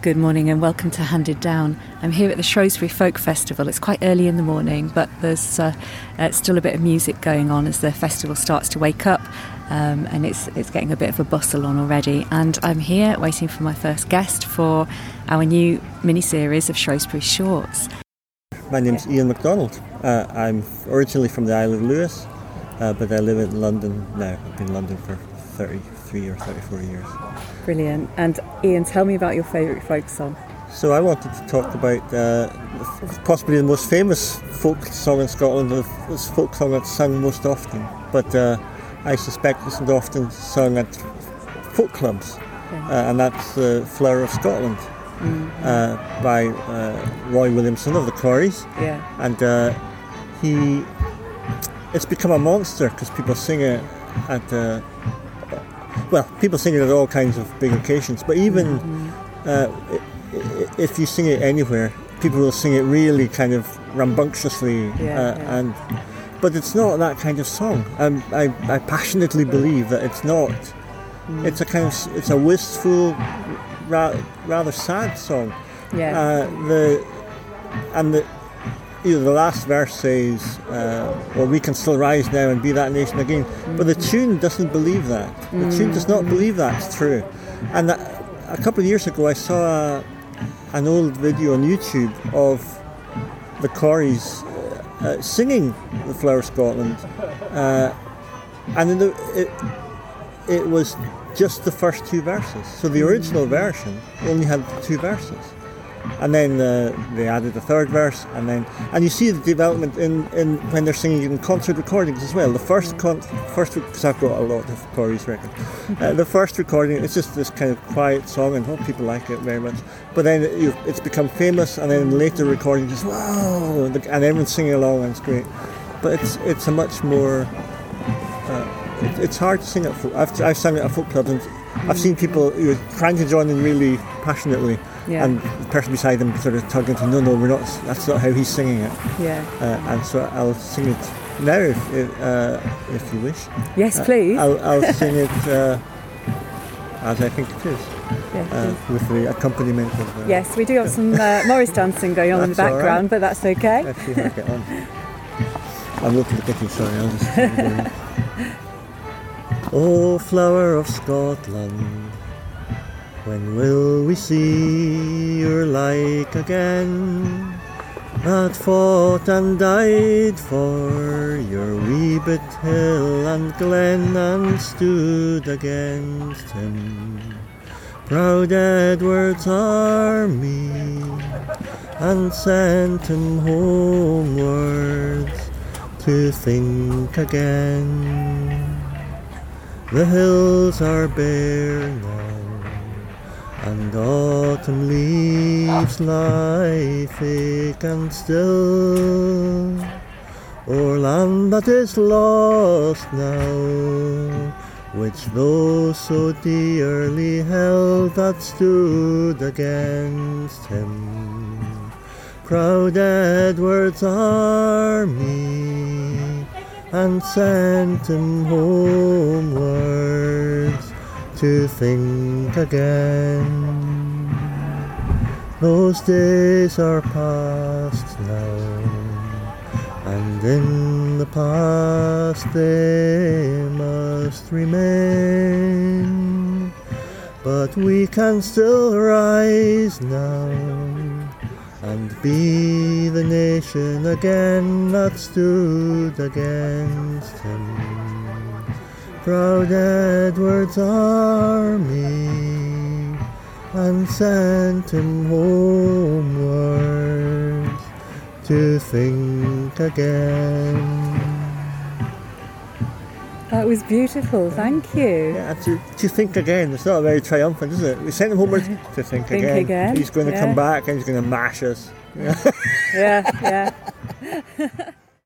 Good morning and welcome to Handed Down. I'm here at the Shrewsbury Folk Festival. It's quite early in the morning, but there's uh, uh, still a bit of music going on as the festival starts to wake up, um, and it's it's getting a bit of a bustle on already. And I'm here waiting for my first guest for our new mini series of Shrewsbury Shorts. My name's Ian MacDonald. Uh, I'm originally from the Isle of Lewis, uh, but I live in London now. I've been in London for 33 or 34 years. Brilliant. And Ian, tell me about your favourite folk song. So I wanted to talk about uh, possibly the most famous folk song in Scotland, the folk song that's sung most often. But uh, I suspect isn't often sung at folk clubs, yeah. uh, and that's the Flower of Scotland mm-hmm. by uh, Roy Williamson of the Corries. Yeah. And uh, he, it's become a monster because people sing it at well, people sing it at all kinds of big occasions, but even mm-hmm. uh, if you sing it anywhere, people will sing it really kind of rambunctiously, yeah, uh, yeah. and but it's not that kind of song. Um, I, I passionately believe that it's not. Mm. It's a kind of it's a wistful, ra- rather sad song. Yeah. Uh, the and the you know, the last verse says, uh, well, we can still rise now and be that nation again. Mm-hmm. But the tune doesn't believe that. The mm-hmm. tune does not believe that's true. And that, a couple of years ago, I saw a, an old video on YouTube of the Corries uh, uh, singing the Flower of Scotland. Uh, and the, it, it was just the first two verses. So the original version only had two verses and then uh, they added the third verse, and then and you see the development in, in when they're singing in concert recordings as well. The first con- first because I've got a lot of Corries' records. Uh, the first recording it's just this kind of quiet song, and hope people like it very much. But then it, it's become famous, and then later recordings, just wow, and everyone's singing along, and it's great. But it's it's a much more uh, it, it's hard to sing at folk. I've, I've sung at folk and I've seen people know, trying to join in really passionately, yeah. and the person beside them sort of tugging to no, no, we're not. That's not how he's singing it. Yeah. Uh, and so I'll sing it now if if, uh, if you wish. Yes, uh, please. I'll, I'll sing it uh, as I think it is. Yeah, uh, with the accompaniment of. yes, we do have some Morris dancing going on in the background, right. but that's okay. Let's see how I get on. I'm looking at the kitchen. Sorry, I'll just. O flower of Scotland, when will we see your like again? That fought and died for your wee bit hill and glen and stood against him. Proud Edward's army and sent him homewards to think again. The hills are bare now, and autumn leaves lie thick and still. O'er land that is lost now, which those so dearly held that stood against him. Proud Edward's army and sent him homewards to think again. Those days are past now, and in the past they must remain. But we can still rise now and be the nation again that stood against him. Proud Edward's army and sent him homewards to think again. That was beautiful, thank you. Yeah, to, to think again, it's not very triumphant, is it? We sent him homeward to think, think again. again. He's going to yeah. come back and he's going to mash us. yeah, yeah.